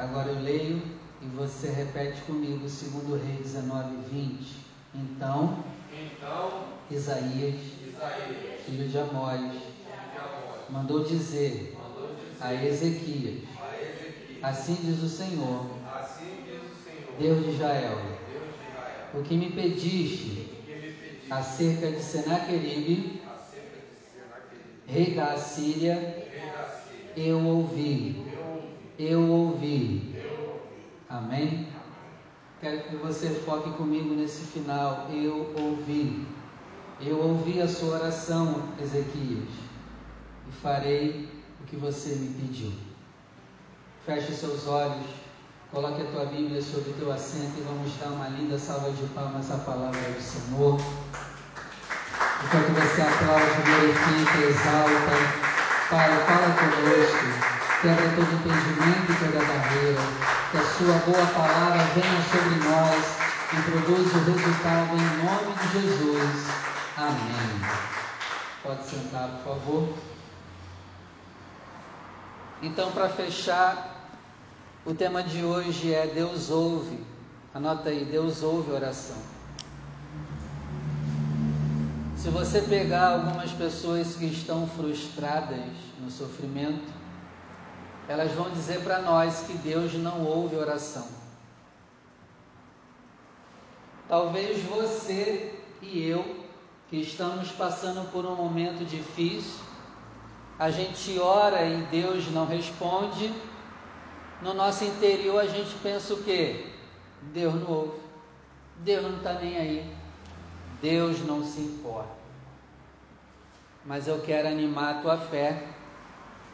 Agora eu leio e você repete comigo, segundo Rei 19, 20. Então, Então Isaías, Isaías, filho de Amós, mandou dizer mandou dizer a Ezequias: a Assim diz o Senhor, Assim diz o Senhor, Deus de Israel: Deus de Israel, O que me pediste que me pediste acerca de Senaqueribe, rei da Assíria, eu ouvi, Eu ouvi, eu eu. Amém? Quero que você foque comigo nesse final. Eu ouvi. Eu ouvi a sua oração, Ezequias, e farei o que você me pediu. Feche seus olhos, coloque a tua Bíblia sobre o teu assento e vamos dar uma linda salva de palmas à palavra do Senhor. Enquanto você aplaude, glorifica, exalta, Pai, fala conosco, quebra todo impedimento e toda barreira, que a sua boa palavra venha sobre nós e produza o resultado em nome de Jesus. Amém. Pode sentar, por favor. Então, para fechar, o tema de hoje é Deus ouve. Anota aí, Deus ouve oração. Se você pegar algumas pessoas que estão frustradas no sofrimento, elas vão dizer para nós que Deus não ouve oração. Talvez você e eu, que estamos passando por um momento difícil, a gente ora e Deus não responde, no nosso interior a gente pensa o quê? Deus não ouve, Deus não está nem aí, Deus não se importa. Mas eu quero animar a tua fé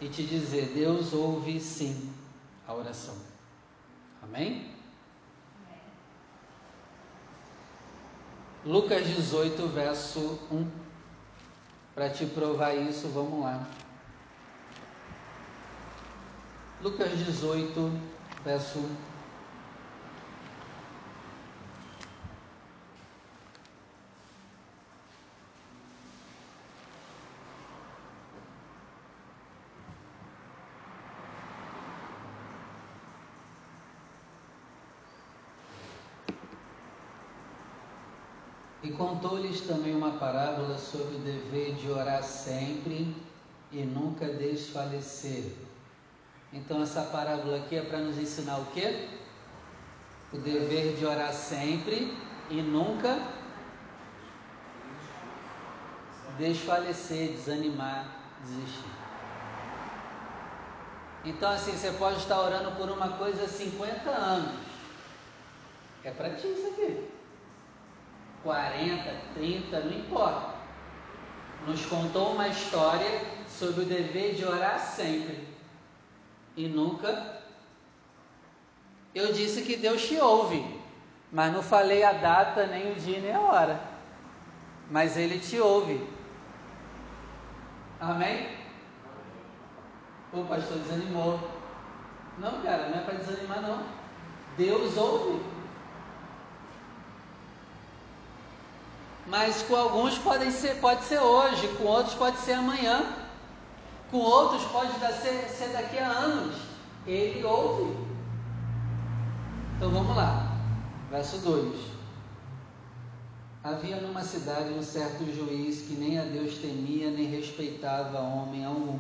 e te dizer: Deus ouve sim a oração. Amém? Lucas 18, verso 1. Para te provar isso, vamos lá. Lucas 18, verso 1. Contou-lhes também uma parábola sobre o dever de orar sempre e nunca desfalecer. Então essa parábola aqui é para nos ensinar o quê? O dever de orar sempre e nunca desfalecer, desanimar, desistir. Então assim, você pode estar orando por uma coisa há 50 anos. É para ti isso aqui. 40, 30, não importa. Nos contou uma história sobre o dever de orar sempre e nunca. Eu disse que Deus te ouve, mas não falei a data, nem o dia, nem a hora. Mas Ele te ouve. Amém? O pastor desanimou. Não, cara, não é para desanimar, não. Deus ouve. Mas com alguns podem ser, pode ser hoje, com outros pode ser amanhã, com outros pode ser, ser daqui a anos. Ele ouve. Então vamos lá, verso 2. Havia numa cidade um certo juiz que nem a Deus temia, nem respeitava homem algum.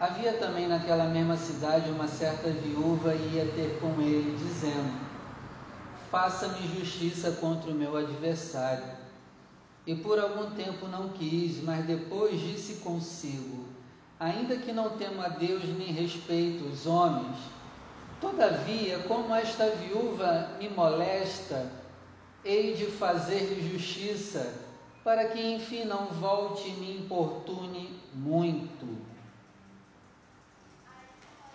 Havia também naquela mesma cidade uma certa viúva e ia ter com ele, dizendo: faça-me justiça contra o meu adversário. E por algum tempo não quis, mas depois disse consigo: Ainda que não temo a Deus nem respeito os homens, todavia, como esta viúva me molesta, hei de fazer-lhe justiça, para que enfim não volte e me importune muito.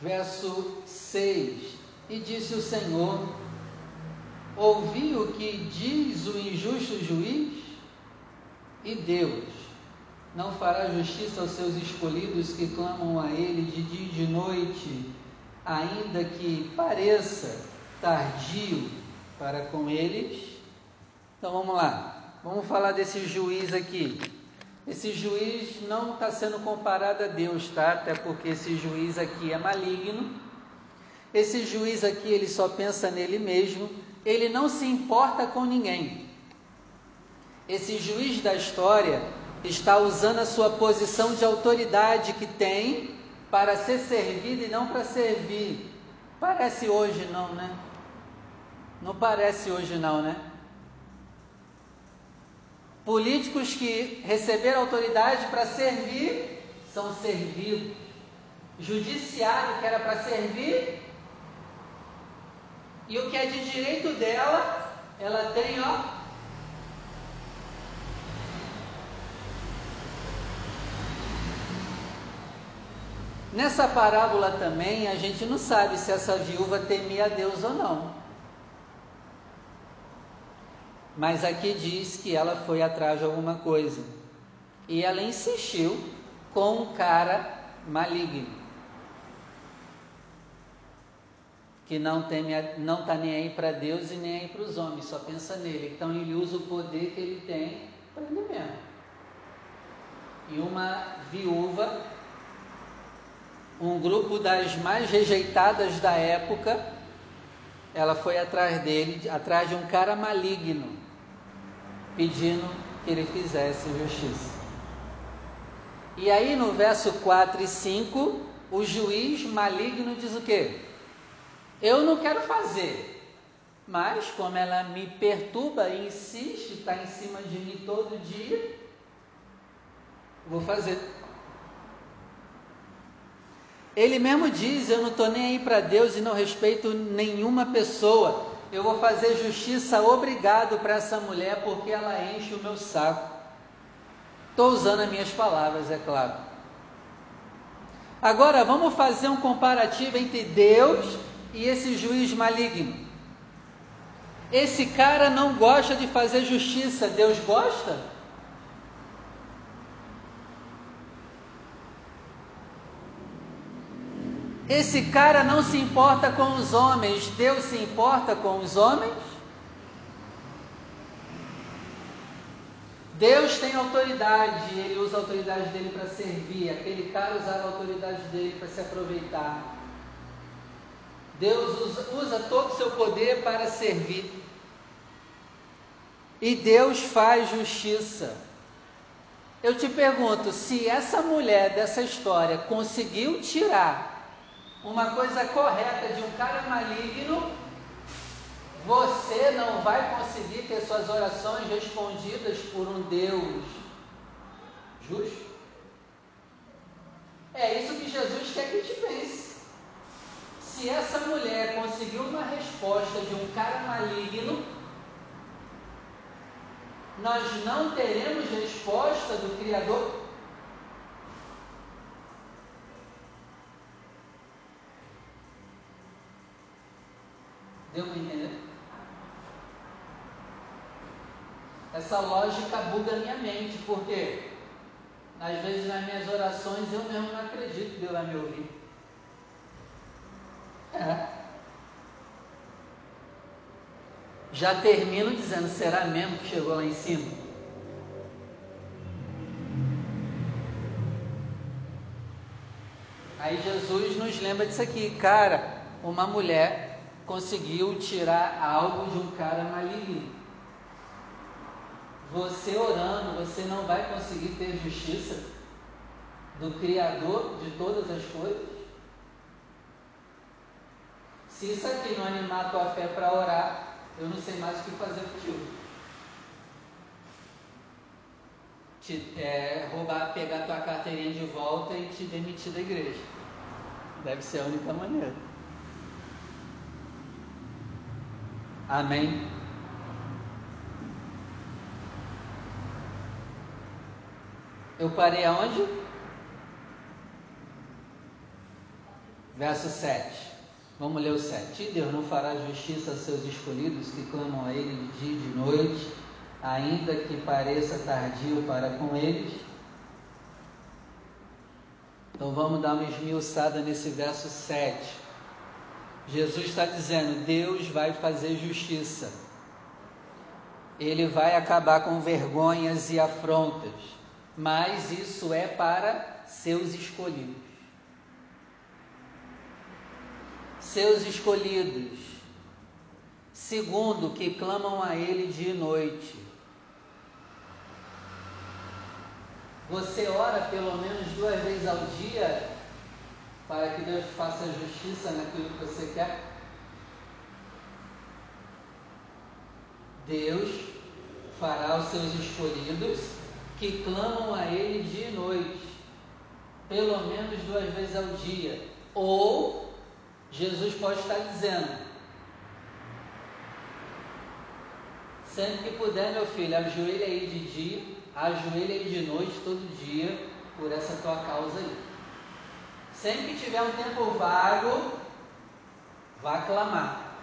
Verso 6: E disse o Senhor: Ouvi o que diz o injusto juiz? E Deus não fará justiça aos seus escolhidos que clamam a Ele de dia e de noite, ainda que pareça tardio para com eles? Então vamos lá, vamos falar desse juiz aqui. Esse juiz não está sendo comparado a Deus, tá? Até porque esse juiz aqui é maligno Esse juiz aqui, ele só pensa nele mesmo, ele não se importa com ninguém. Esse juiz da história está usando a sua posição de autoridade que tem para ser servido e não para servir. Parece hoje não, né? Não parece hoje não, né? Políticos que receberam autoridade para servir são servidos. Judiciário que era para servir e o que é de direito dela, ela tem, ó, Nessa parábola também a gente não sabe se essa viúva temia a Deus ou não. Mas aqui diz que ela foi atrás de alguma coisa. E ela insistiu com um cara maligno. Que não teme, não está nem aí para Deus e nem aí para os homens, só pensa nele. Então ele usa o poder que ele tem para ele mesmo. E uma viúva um grupo das mais rejeitadas da época, ela foi atrás dele, atrás de um cara maligno, pedindo que ele fizesse justiça. E aí no verso 4 e 5, o juiz maligno diz o quê? Eu não quero fazer, mas como ela me perturba e insiste, está em cima de mim todo dia, vou fazer. Ele mesmo diz: Eu não estou nem aí para Deus e não respeito nenhuma pessoa. Eu vou fazer justiça obrigado para essa mulher porque ela enche o meu saco. Estou usando as minhas palavras, é claro. Agora vamos fazer um comparativo entre Deus e esse juiz maligno. Esse cara não gosta de fazer justiça, Deus gosta? Esse cara não se importa com os homens, Deus se importa com os homens? Deus tem autoridade, ele usa a autoridade dele para servir. Aquele cara usava a autoridade dele para se aproveitar. Deus usa, todo o seu poder para servir. E Deus faz justiça. Eu te pergunto, se essa mulher dessa história conseguiu tirar uma coisa correta de um cara maligno, você não vai conseguir ter suas orações respondidas por um Deus justo. É isso que Jesus quer que te pense. Se essa conseguiu uma resposta de um cara maligno, nós não teremos resposta do Criador Deu para entender? Essa lógica buga minha mente, porque às vezes nas minhas orações eu mesmo não acredito que Deus vai me ouvir. É. Já termino dizendo, será mesmo que chegou lá em cima? Aí Jesus nos lembra disso aqui, cara, uma mulher conseguiu tirar algo de um cara maligno. Você orando, você não vai conseguir ter justiça do Criador de todas as coisas? Se isso aqui não animar a tua fé para orar, eu não sei mais o que fazer contigo. Te, é, roubar, pegar tua carteirinha de volta e te demitir da igreja. Deve ser a única maneira. Amém? Eu parei aonde? Verso 7. Vamos ler o 7. E Deus não fará justiça a seus escolhidos que clamam a Ele de dia e de noite, ainda que pareça tardio para com eles. Então vamos dar uma esmiuçada nesse verso 7. Jesus está dizendo: Deus vai fazer justiça. Ele vai acabar com vergonhas e afrontas, mas isso é para seus escolhidos. Seus escolhidos. Segundo, que clamam a Ele dia e noite. Você ora pelo menos duas vezes ao dia para que Deus faça justiça naquilo que você quer? Deus fará os seus escolhidos que clamam a Ele dia e noite, pelo menos duas vezes ao dia. Ou Jesus pode estar dizendo: sempre que puder, meu filho, ajoelha aí de dia, ajoelha aí de noite, todo dia, por essa tua causa aí. Sempre que tiver um tempo vago, vá clamar.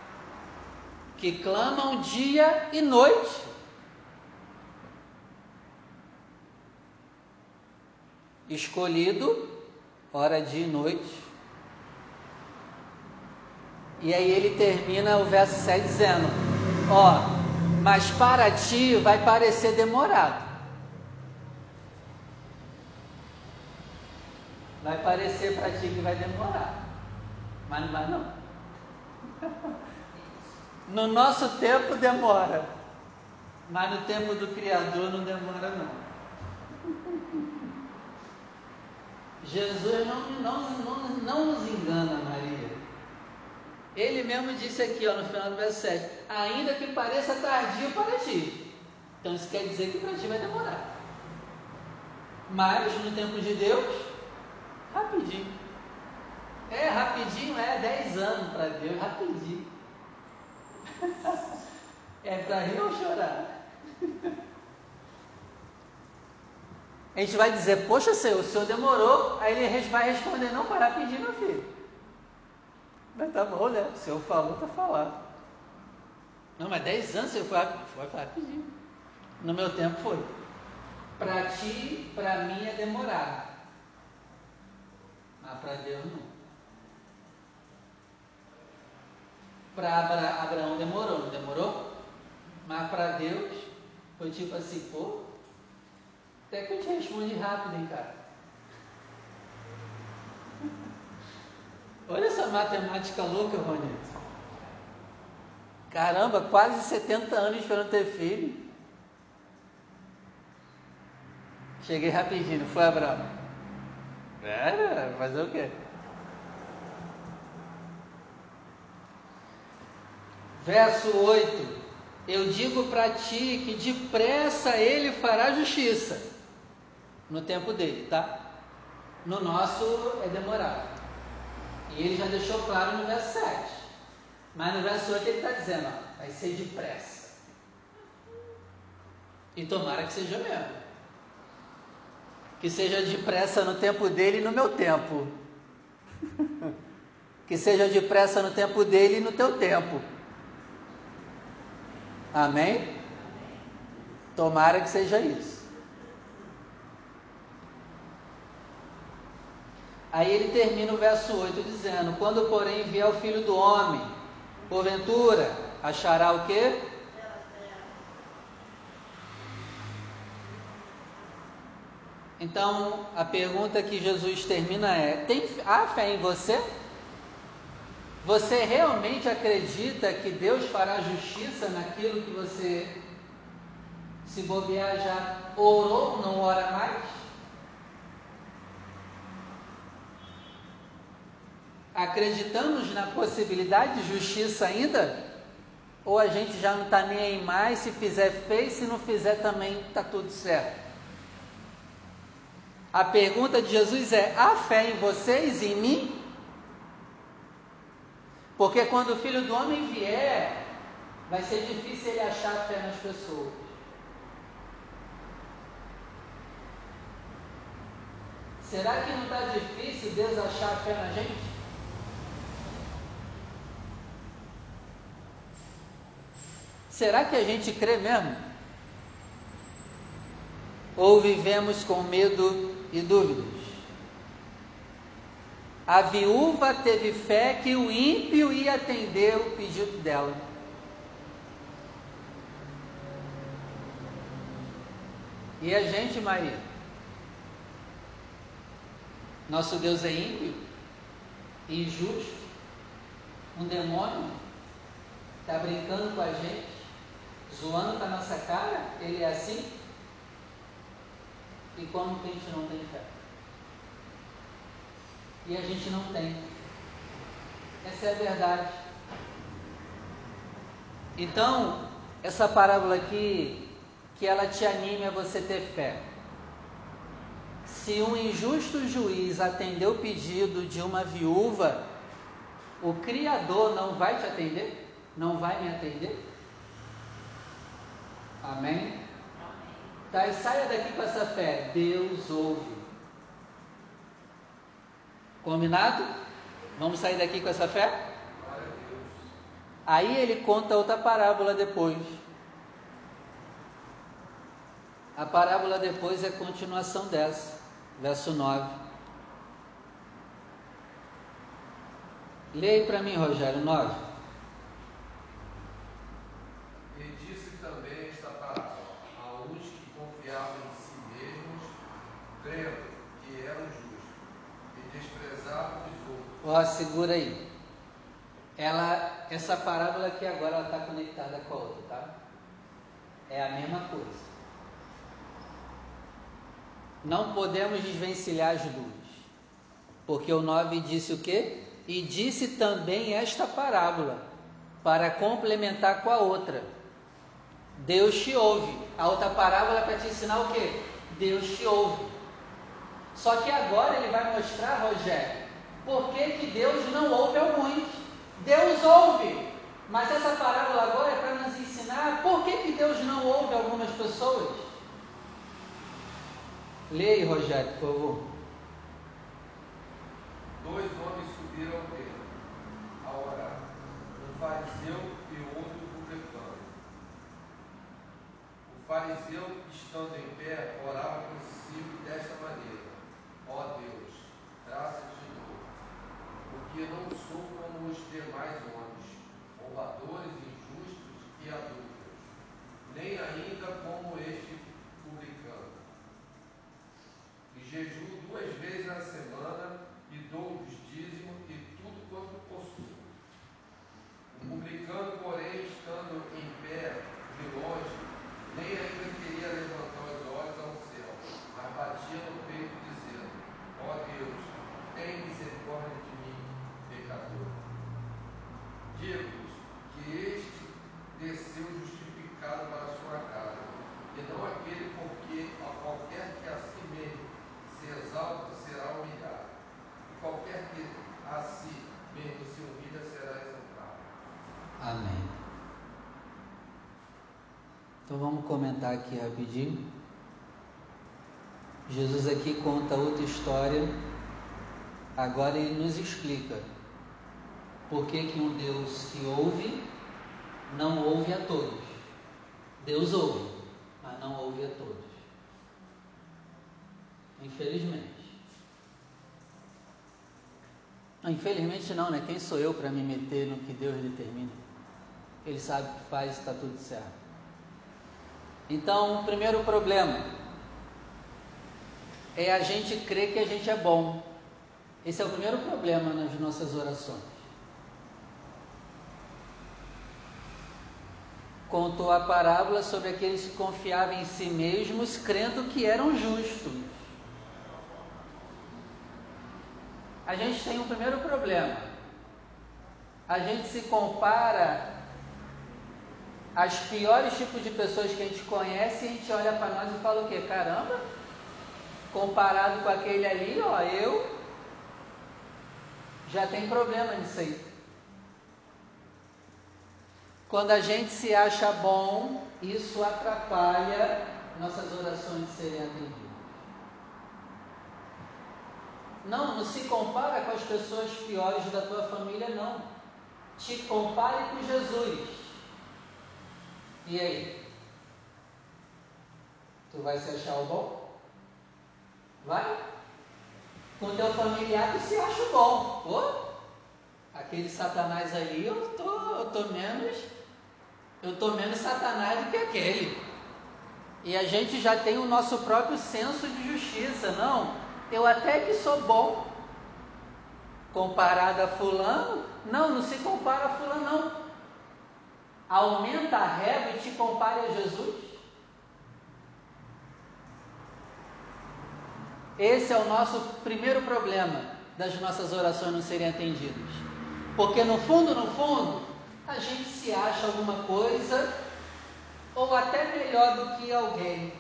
Que clamam dia e noite. Escolhido, hora dia e noite. E aí ele termina o verso 7 dizendo: Ó, mas para ti vai parecer demorado. Vai parecer para ti que vai demorar, mas não vai não. No nosso tempo demora, mas no tempo do Criador não demora não. Jesus não, não, não, não nos engana, Maria. Ele mesmo disse aqui ó, no final do verso 7: Ainda que pareça tardio para ti. Então isso quer dizer que para ti vai demorar. Mas no tempo de Deus, rapidinho. É, rapidinho é 10 anos para Deus, rapidinho. é para rir ou chorar? A gente vai dizer, poxa Senhor, o Senhor demorou, aí ele vai responder, não, para rapidinho, meu filho. Mas tá né? O Senhor falou, tá falado. Não, mas 10 anos você foi, foi, rapidinho. No meu tempo foi. Para ti, para mim é demorar. Mas para Deus não. Para Abra, Abraão demorou, não demorou? Mas para Deus foi tipo assim, pô, até que eu te respondi rápido, hein, cara. Olha essa matemática louca, Rony. Caramba, quase 70 anos esperando ter filho. Cheguei rapidinho, foi Abraão. Era, fazer o quê? Verso 8: Eu digo para ti que depressa ele fará justiça. No tempo dele, tá? No nosso é demorado. E ele já deixou claro no verso 7. Mas no verso 8 ele está dizendo, ó, vai ser depressa. E tomara que seja mesmo. Que seja depressa no tempo dele e no meu tempo. que seja depressa no tempo dele e no teu tempo. Amém? Tomara que seja isso. Aí ele termina o verso 8 dizendo: Quando, porém, vier o filho do homem, porventura, achará o quê? Então, a pergunta que Jesus termina é: tem, há fé em você? Você realmente acredita que Deus fará justiça naquilo que você, se bobear, já orou, não ora mais? Acreditamos na possibilidade de justiça ainda? Ou a gente já não está nem aí mais, se fizer fez, se não fizer também está tudo certo? A pergunta de Jesus é: há fé em vocês e em mim? Porque quando o filho do homem vier, vai ser difícil ele achar fé nas pessoas. Será que não está difícil Deus achar fé na gente? Será que a gente crê mesmo? Ou vivemos com medo e dúvidas? A viúva teve fé que o ímpio ia atender o pedido dela. E a gente, Maria? Nosso Deus é ímpio, injusto, Um demônio está brincando com a gente, zoando com a nossa cara, ele é assim? E como que a gente não tem fé? E a gente não tem. Essa é a verdade. Então, essa parábola aqui, que ela te anime a você ter fé. Se um injusto juiz atendeu o pedido de uma viúva, o Criador não vai te atender? Não vai me atender? Amém? Tá, e saia daqui com essa fé. Deus ouve. Combinado? Vamos sair daqui com essa fé? Aí ele conta outra parábola depois. A parábola depois é continuação dessa, verso 9. Leia para mim, Rogério, 9. Ó, segura aí. Ela, essa parábola aqui agora está conectada com a outra, tá? É a mesma coisa. Não podemos desvencilhar as duas. Porque o 9 disse o quê? E disse também esta parábola, para complementar com a outra. Deus te ouve. A outra parábola é para te ensinar o quê? Deus te ouve. Só que agora ele vai mostrar, Rogério, por que, que Deus não ouve alguns? Deus ouve, mas essa parábola agora é para nos ensinar por que, que Deus não ouve algumas pessoas. Leia Rogério, por favor. Dois homens subiram ao templo a orar, um fariseu e outro publicano. O fariseu, estando em pé, orava consigo desta maneira: Ó Deus, graças porque não sou como os demais homens, roubadores, injustos e adúlteros, nem ainda como este publicano. E jejuo duas vezes na semana e dou-lhes dízimo e tudo quanto possuo. O publicano, porém, estando em pé de longe, nem ainda queria levantar os olhos ao céu, mas batia no peito, dizendo: Ó Deus, tem misericórdia de pecador. Digo-vos que este desceu justificado para a sua casa, e não aquele porque a qualquer que a si mesmo se exalta será humilhado, e qualquer que a si mesmo se humilha será exaltado. Amém. Então vamos comentar aqui rapidinho. Jesus aqui conta outra história. Agora ele nos explica por que, que um Deus que ouve não ouve a todos? Deus ouve, mas não ouve a todos. Infelizmente. Infelizmente não, né? Quem sou eu para me meter no que Deus determina? Ele sabe o que faz e está tudo certo. Então, o primeiro problema é a gente crer que a gente é bom. Esse é o primeiro problema nas nossas orações. contou a parábola sobre aqueles que confiavam em si mesmos, crendo que eram justos. A gente tem um primeiro problema. A gente se compara às piores tipos de pessoas que a gente conhece a gente olha para nós e fala o quê? Caramba, comparado com aquele ali, ó, eu já tenho problema nisso aí. Quando a gente se acha bom, isso atrapalha nossas orações de serem atendidas. Não, não se compara com as pessoas piores da tua família, não. Te compare com Jesus. E aí? Tu vai se achar o bom? Vai? Com teu familiar tu se acha o bom. Pô, aquele satanás ali eu tô, eu tô menos eu estou menos Satanás do que aquele. E a gente já tem o nosso próprio senso de justiça. Não, eu até que sou bom. comparado a fulano? Não, não se compara a fulano não. Aumenta a régua e te compare a Jesus? Esse é o nosso primeiro problema das nossas orações não serem atendidas. Porque no fundo, no fundo, a gente se acha alguma coisa ou até melhor do que alguém,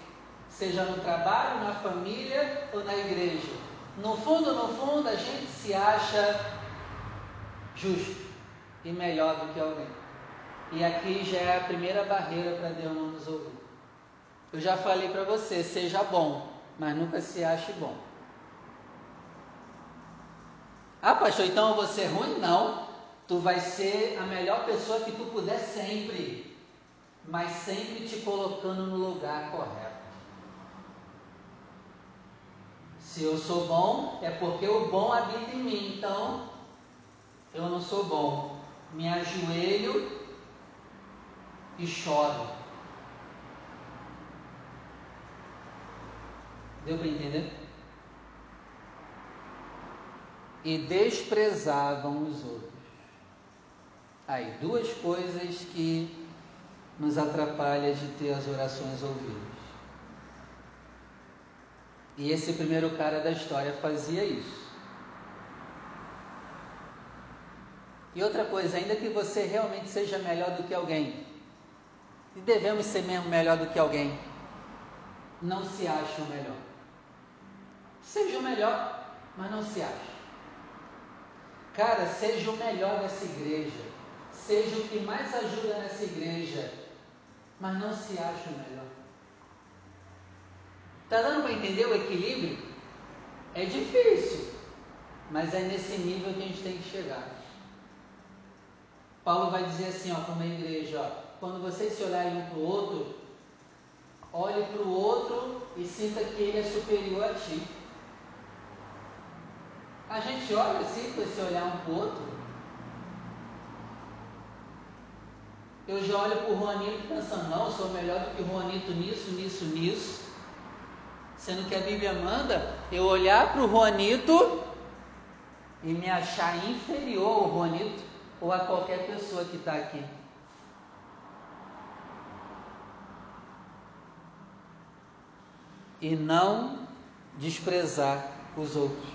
seja no trabalho, na família ou na igreja. No fundo, no fundo, a gente se acha justo e melhor do que alguém. E aqui já é a primeira barreira para Deus não nos ouvir. Eu já falei para você, seja bom, mas nunca se ache bom. Ah, pastor, então eu vou ser ruim? Não. Tu vai ser a melhor pessoa que tu puder sempre, mas sempre te colocando no lugar correto. Se eu sou bom, é porque o bom habita em mim. Então, eu não sou bom. Me ajoelho e choro. Deu para entender? E desprezavam os outros. Aí, duas coisas que nos atrapalham de ter as orações ouvidas. E esse primeiro cara da história fazia isso. E outra coisa, ainda que você realmente seja melhor do que alguém, e devemos ser mesmo melhor do que alguém, não se ache o melhor. Seja o melhor, mas não se ache. Cara, seja o melhor nessa igreja, seja o que mais ajuda nessa igreja, mas não se ache o melhor. Está dando para entender o equilíbrio? É difícil, mas é nesse nível que a gente tem que chegar. Paulo vai dizer assim, ó, para uma igreja, ó, quando vocês se olharem um para o outro, olhe para o outro e sinta que ele é superior a ti. A gente olha assim para se olhar um para o outro. Eu já olho para o Juanito pensando, não, eu sou melhor do que o Juanito nisso, nisso, nisso. Sendo que a Bíblia manda eu olhar para o Juanito e me achar inferior ao Juanito ou a qualquer pessoa que está aqui. E não desprezar os outros.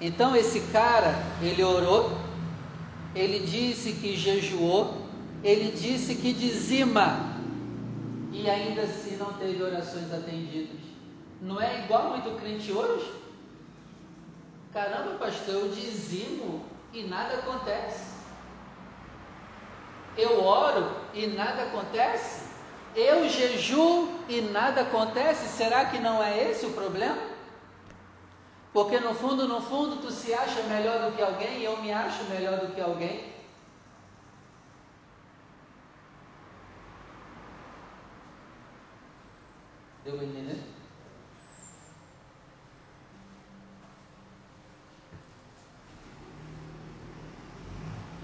Então esse cara, ele orou, ele disse que jejuou, ele disse que dizima, e ainda assim não teve orações atendidas. Não é igual muito crente hoje? Caramba, pastor, eu dizimo e nada acontece. Eu oro e nada acontece. Eu jejuo e nada acontece. Será que não é esse o problema? Porque no fundo, no fundo, tu se acha melhor do que alguém e eu me acho melhor do que alguém. Deu para entender?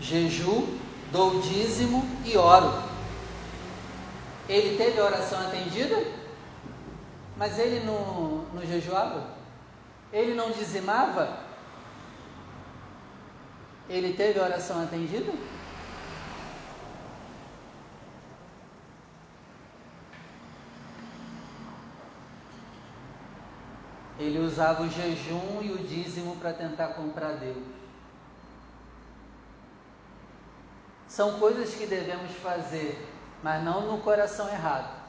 jeju, dou dízimo e oro. Ele teve a oração atendida, mas ele não, não jejuava? Ele não dizimava? Ele teve a oração atendida? Ele usava o jejum e o dízimo para tentar comprar Deus. São coisas que devemos fazer, mas não no coração errado.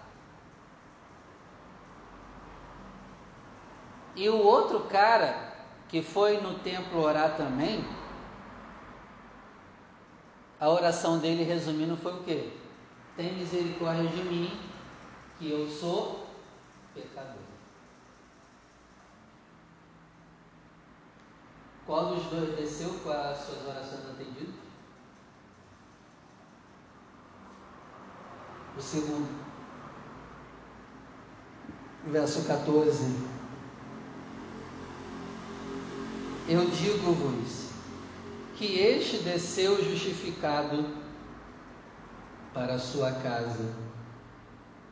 E o outro cara que foi no templo orar também, a oração dele, resumindo, foi o quê? Tem misericórdia de mim, que eu sou pecador. Qual dos dois desceu com as suas orações atendidas? O segundo. Verso 14. Eu digo-vos que este desceu justificado para a sua casa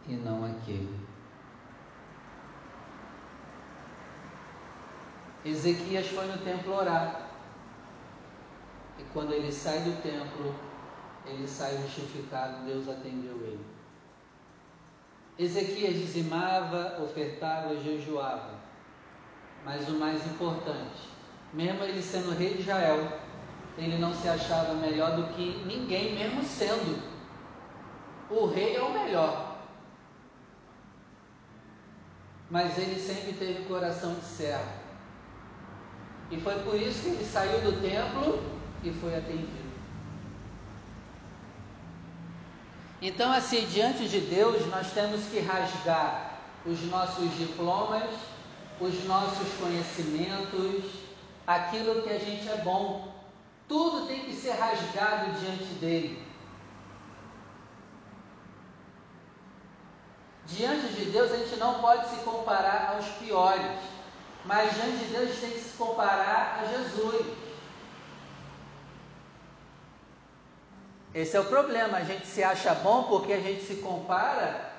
e não aquele. Ezequias foi no templo orar. E quando ele sai do templo, ele sai justificado, Deus atendeu ele. Ezequias dizimava, ofertava, jejuava. Mas o mais importante, mesmo ele sendo rei de Israel, ele não se achava melhor do que ninguém, mesmo sendo. O rei é o melhor. Mas ele sempre teve coração de servo. E foi por isso que ele saiu do templo e foi atendido. Então, assim, diante de Deus, nós temos que rasgar os nossos diplomas, os nossos conhecimentos, aquilo que a gente é bom. Tudo tem que ser rasgado diante dele. Diante de Deus, a gente não pode se comparar aos piores, mas diante de Deus, a gente tem que se comparar a Jesus. Esse é o problema, a gente se acha bom porque a gente se compara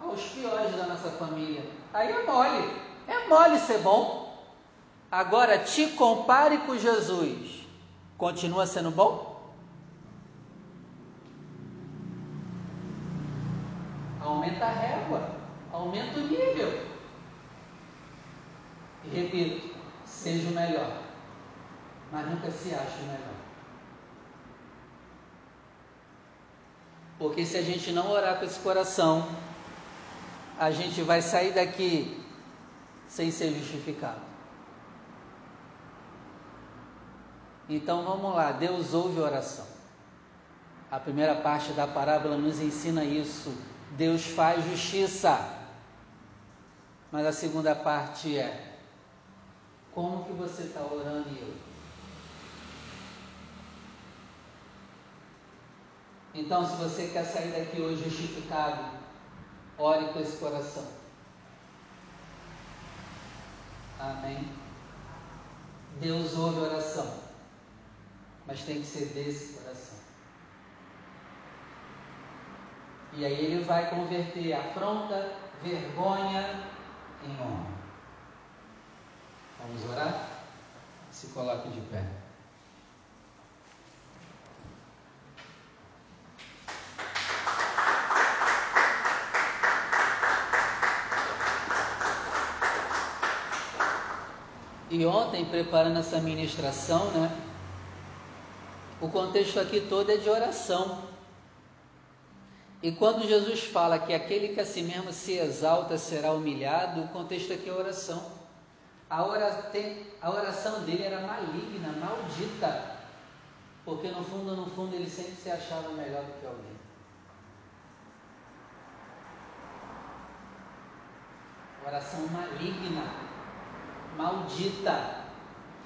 aos piores da nossa família. Aí é mole, é mole ser bom. Agora te compare com Jesus, continua sendo bom? Aumenta a régua, aumenta o nível. E repito, seja o melhor, mas nunca se ache o melhor. Porque se a gente não orar com esse coração, a gente vai sair daqui sem ser justificado. Então vamos lá, Deus ouve a oração. A primeira parte da parábola nos ensina isso. Deus faz justiça. Mas a segunda parte é: como que você está orando e eu? Então, se você quer sair daqui hoje justificado, ore com esse coração. Amém? Deus ouve oração, mas tem que ser desse coração. E aí ele vai converter afronta, vergonha em honra. Vamos orar? Se coloque de pé. E ontem, preparando essa ministração, né? O contexto aqui todo é de oração. E quando Jesus fala que aquele que a si mesmo se exalta será humilhado, o contexto aqui é oração. A, a oração dele era maligna, maldita, porque no fundo, no fundo, ele sempre se achava melhor do que alguém. Oração maligna maldita.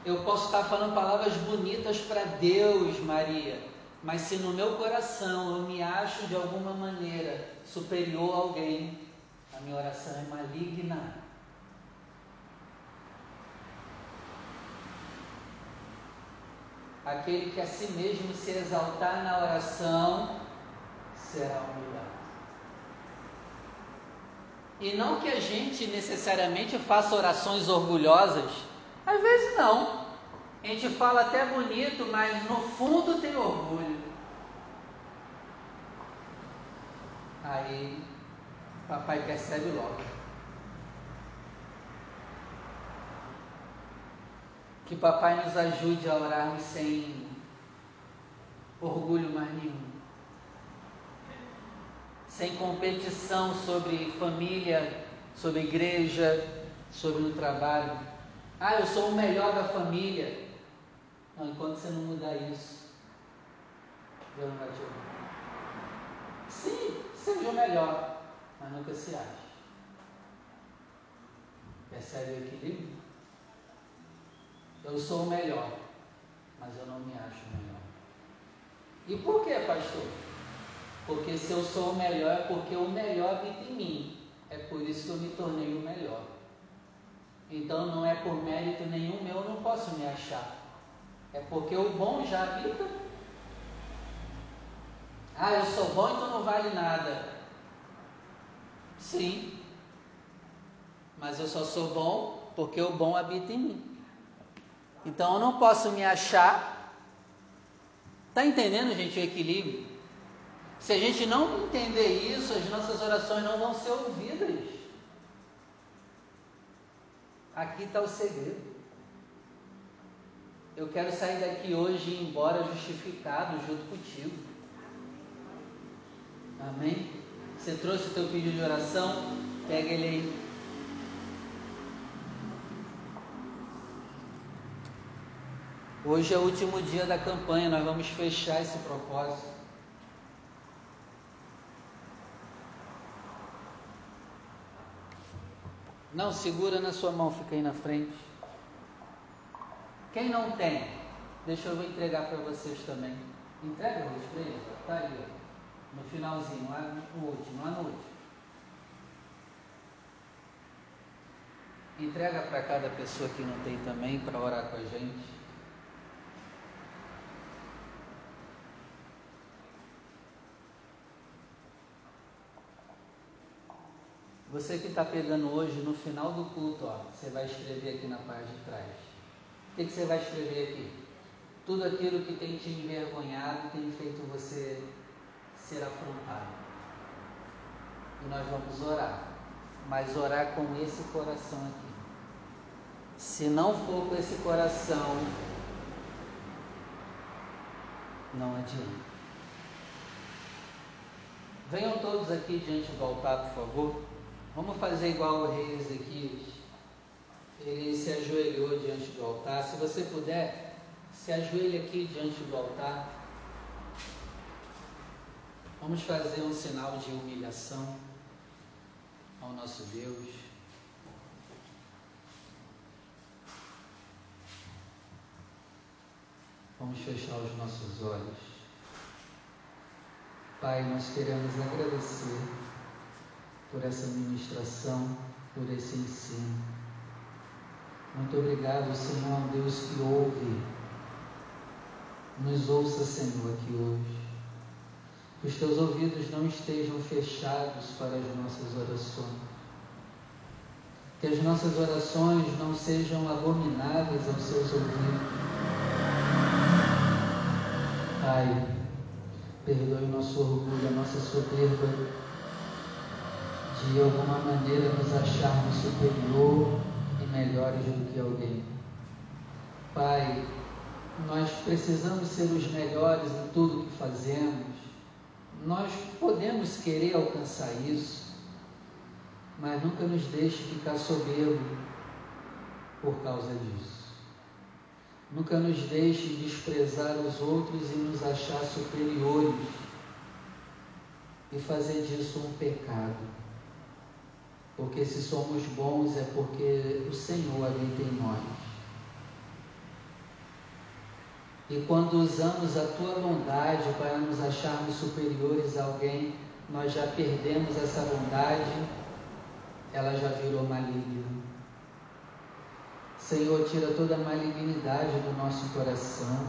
Eu posso estar falando palavras bonitas para Deus, Maria, mas se no meu coração eu me acho de alguma maneira superior a alguém, a minha oração é maligna. Aquele que a si mesmo se exaltar na oração será humilhado. E não que a gente necessariamente faça orações orgulhosas, às vezes não. A gente fala até bonito, mas no fundo tem orgulho. Aí, papai percebe logo. Que papai nos ajude a orar sem orgulho mais nenhum sem competição sobre família, sobre igreja, sobre o trabalho. Ah, eu sou o melhor da família. Não, enquanto você não mudar isso, Deus não vai te ouvir. Sim, seja o melhor, mas nunca se ache. Percebe o equilíbrio? Eu sou o melhor, mas eu não me acho o melhor. E por que, pastor? Porque se eu sou o melhor é porque o melhor habita em mim. É por isso que eu me tornei o melhor. Então não é por mérito nenhum meu, eu não posso me achar. É porque o bom já habita. Ah, eu sou bom, então não vale nada. Sim. Mas eu só sou bom porque o bom habita em mim. Então eu não posso me achar. Está entendendo, gente, o equilíbrio? Se a gente não entender isso, as nossas orações não vão ser ouvidas. Aqui está o segredo. Eu quero sair daqui hoje e ir embora justificado junto contigo. Amém? Você trouxe o teu pedido de oração? Pega ele aí. Hoje é o último dia da campanha, nós vamos fechar esse propósito. Não, segura na sua mão, fica aí na frente. Quem não tem, deixa eu entregar para vocês também. Entrega os três, está aí, ó, no finalzinho, lá no último, lá no último. Entrega para cada pessoa que não tem também, para orar com a gente. Você que está pegando hoje, no final do culto, ó, você vai escrever aqui na parte de trás. O que, que você vai escrever aqui? Tudo aquilo que tem te envergonhado, tem feito você ser afrontado. E nós vamos orar, mas orar com esse coração aqui. Se não for com esse coração, não adianta. Venham todos aqui diante do altar, por favor. Vamos fazer igual o rei Ezequias. Ele se ajoelhou diante do altar. Se você puder, se ajoelhe aqui diante do altar. Vamos fazer um sinal de humilhação ao nosso Deus. Vamos fechar os nossos olhos. Pai, nós queremos agradecer por essa ministração, por esse ensino. Muito obrigado, Senhor, Deus que ouve. Nos ouça, Senhor, aqui hoje. Que os teus ouvidos não estejam fechados para as nossas orações. Que as nossas orações não sejam abomináveis aos seus ouvidos. Pai, perdoe o nosso orgulho, a nossa soberba de alguma maneira nos acharmos superior e melhores do que alguém. Pai, nós precisamos ser os melhores em tudo que fazemos. Nós podemos querer alcançar isso, mas nunca nos deixe ficar soberbo por causa disso. Nunca nos deixe desprezar os outros e nos achar superiores e fazer disso um pecado. Porque se somos bons é porque o Senhor habita em nós. E quando usamos a tua bondade para nos acharmos superiores a alguém, nós já perdemos essa bondade, ela já virou maligna. Senhor, tira toda a malignidade do nosso coração,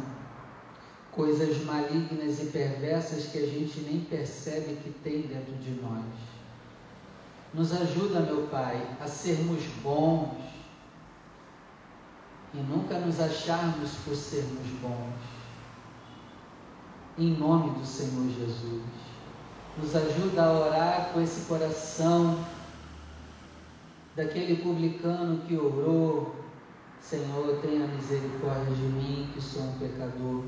coisas malignas e perversas que a gente nem percebe que tem dentro de nós. Nos ajuda, meu Pai, a sermos bons e nunca nos acharmos por sermos bons. Em nome do Senhor Jesus. Nos ajuda a orar com esse coração daquele publicano que orou: Senhor, tenha misericórdia de mim, que sou um pecador.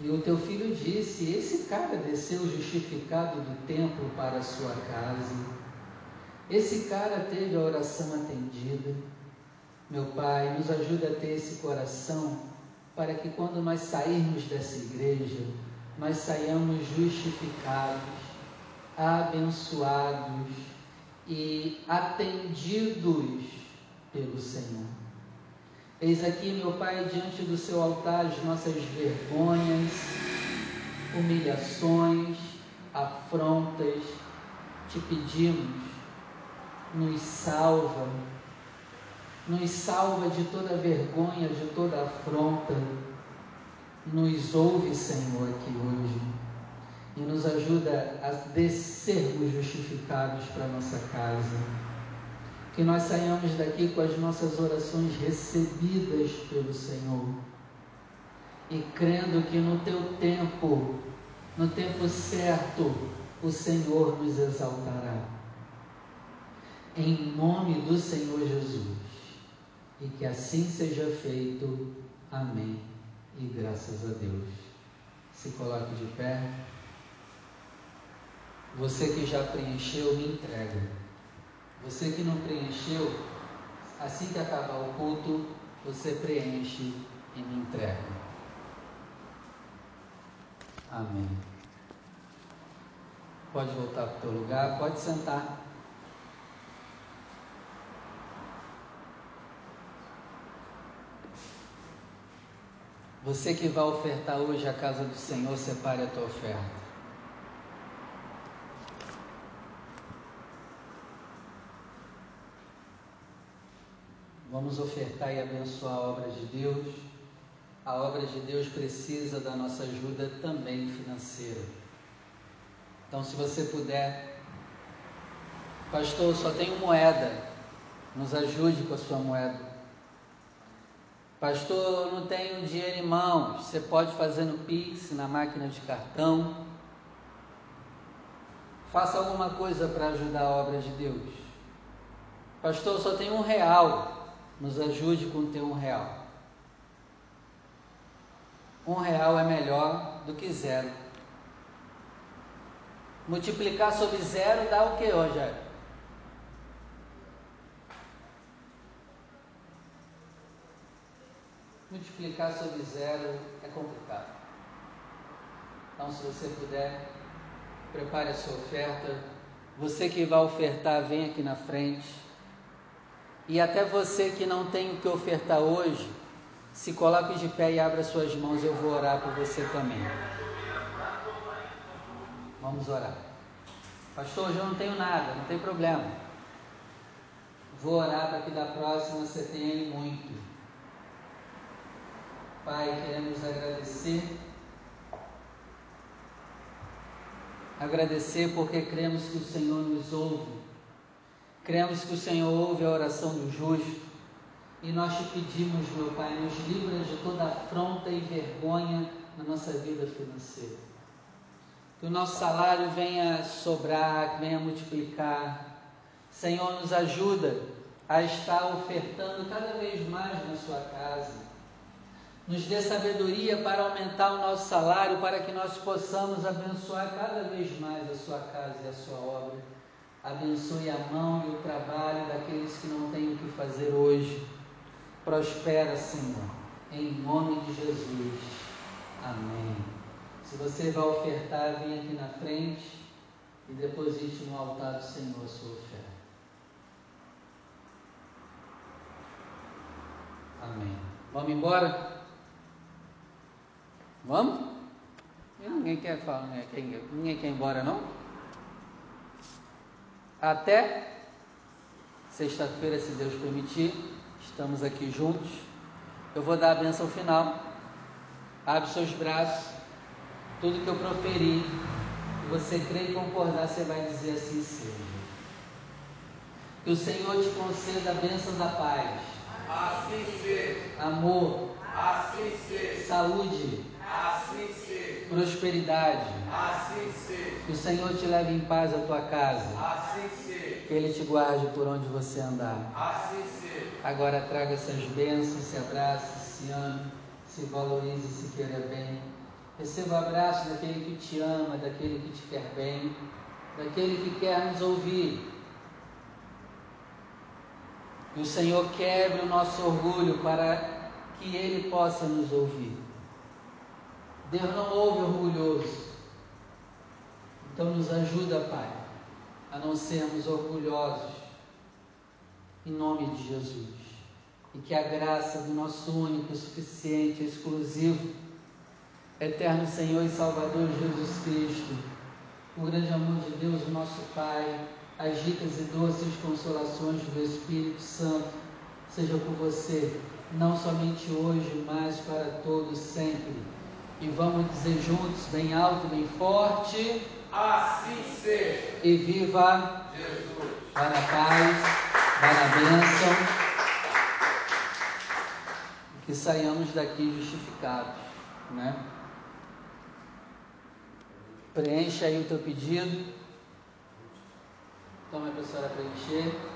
E o teu filho disse: Esse cara desceu justificado do templo para a sua casa esse cara teve a oração atendida. Meu Pai, nos ajuda a ter esse coração para que quando nós sairmos dessa igreja, nós saiamos justificados, abençoados e atendidos pelo Senhor. Eis aqui, meu Pai, diante do seu altar as nossas vergonhas, humilhações, afrontas. Te pedimos nos salva, nos salva de toda vergonha, de toda afronta. Nos ouve, Senhor, aqui hoje e nos ajuda a sermos justificados para nossa casa. Que nós saiamos daqui com as nossas orações recebidas pelo Senhor. E crendo que no teu tempo, no tempo certo, o Senhor nos exaltará. Em nome do Senhor Jesus. E que assim seja feito. Amém. E graças a Deus. Se coloque de pé. Você que já preencheu, me entrega. Você que não preencheu, assim que acabar o culto, você preenche e me entrega. Amém. Pode voltar para o teu lugar, pode sentar. Você que vai ofertar hoje a casa do Senhor, separe a tua oferta. Vamos ofertar e abençoar a obra de Deus. A obra de Deus precisa da nossa ajuda também financeira. Então, se você puder, pastor, só tenho moeda, nos ajude com a sua moeda. Pastor, eu não tenho dinheiro em mãos, você pode fazer no Pix, na máquina de cartão. Faça alguma coisa para ajudar a obra de Deus. Pastor, só tenho um real. Nos ajude com o teu um real. Um real é melhor do que zero. Multiplicar sobre zero dá o que, Rogério? Multiplicar sobre zero é complicado. Então, se você puder, prepare a sua oferta. Você que vai ofertar, vem aqui na frente. E até você que não tem o que ofertar hoje, se coloque de pé e abra suas mãos, eu vou orar por você também. Vamos orar. Pastor, hoje eu não tenho nada, não tem problema. Vou orar para que da próxima você tenha muito. Pai, queremos agradecer. Agradecer porque cremos que o Senhor nos ouve Cremos que o Senhor ouve a oração do justo e nós te pedimos, meu Pai, nos livra de toda afronta e vergonha na nossa vida financeira. Que o nosso salário venha sobrar, venha multiplicar. Senhor, nos ajuda a estar ofertando cada vez mais na sua casa. Nos dê sabedoria para aumentar o nosso salário, para que nós possamos abençoar cada vez mais a sua casa e a sua obra. Abençoe a mão e o trabalho daqueles que não têm o que fazer hoje. Prospera, Senhor, em nome de Jesus. Amém. Se você vai ofertar, vem aqui na frente e deposite no altar do Senhor a sua oferta. Amém. Vamos embora? Vamos? Ninguém quer falar, ninguém, ninguém quer ir embora, não? Até sexta-feira, se Deus permitir, estamos aqui juntos. Eu vou dar a benção final. Abre seus braços. Tudo que eu proferi, você crê e concordar, você vai dizer assim seja. Que o Senhor te conceda a bênção da paz. Assim seja. Amor. Assim seja. Saúde. Assim. Prosperidade. Assim. Que o Senhor te leve em paz à tua casa. Assim. Que Ele te guarde por onde você andar. Assim. Agora traga essas bênçãos, se abrace, se ame, se valorize, se queira bem. Receba o abraço daquele que te ama, daquele que te quer bem, daquele que quer nos ouvir. Que o Senhor quebre o nosso orgulho para que Ele possa nos ouvir. Deus não ouve orgulhoso. Então nos ajuda, Pai, a não sermos orgulhosos. Em nome de Jesus. E que a graça do nosso único, suficiente, exclusivo, eterno Senhor e Salvador Jesus Cristo, o grande amor de Deus, nosso Pai, as ricas e doces consolações do Espírito Santo, seja por você, não somente hoje, mas para todos sempre. E vamos dizer juntos, bem alto, bem forte. Assim seja. E viva Jesus. para a paz vai na bênção. Que saiamos daqui justificados, né? Preencha aí o teu pedido. Toma a senhora preencher.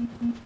mmhmm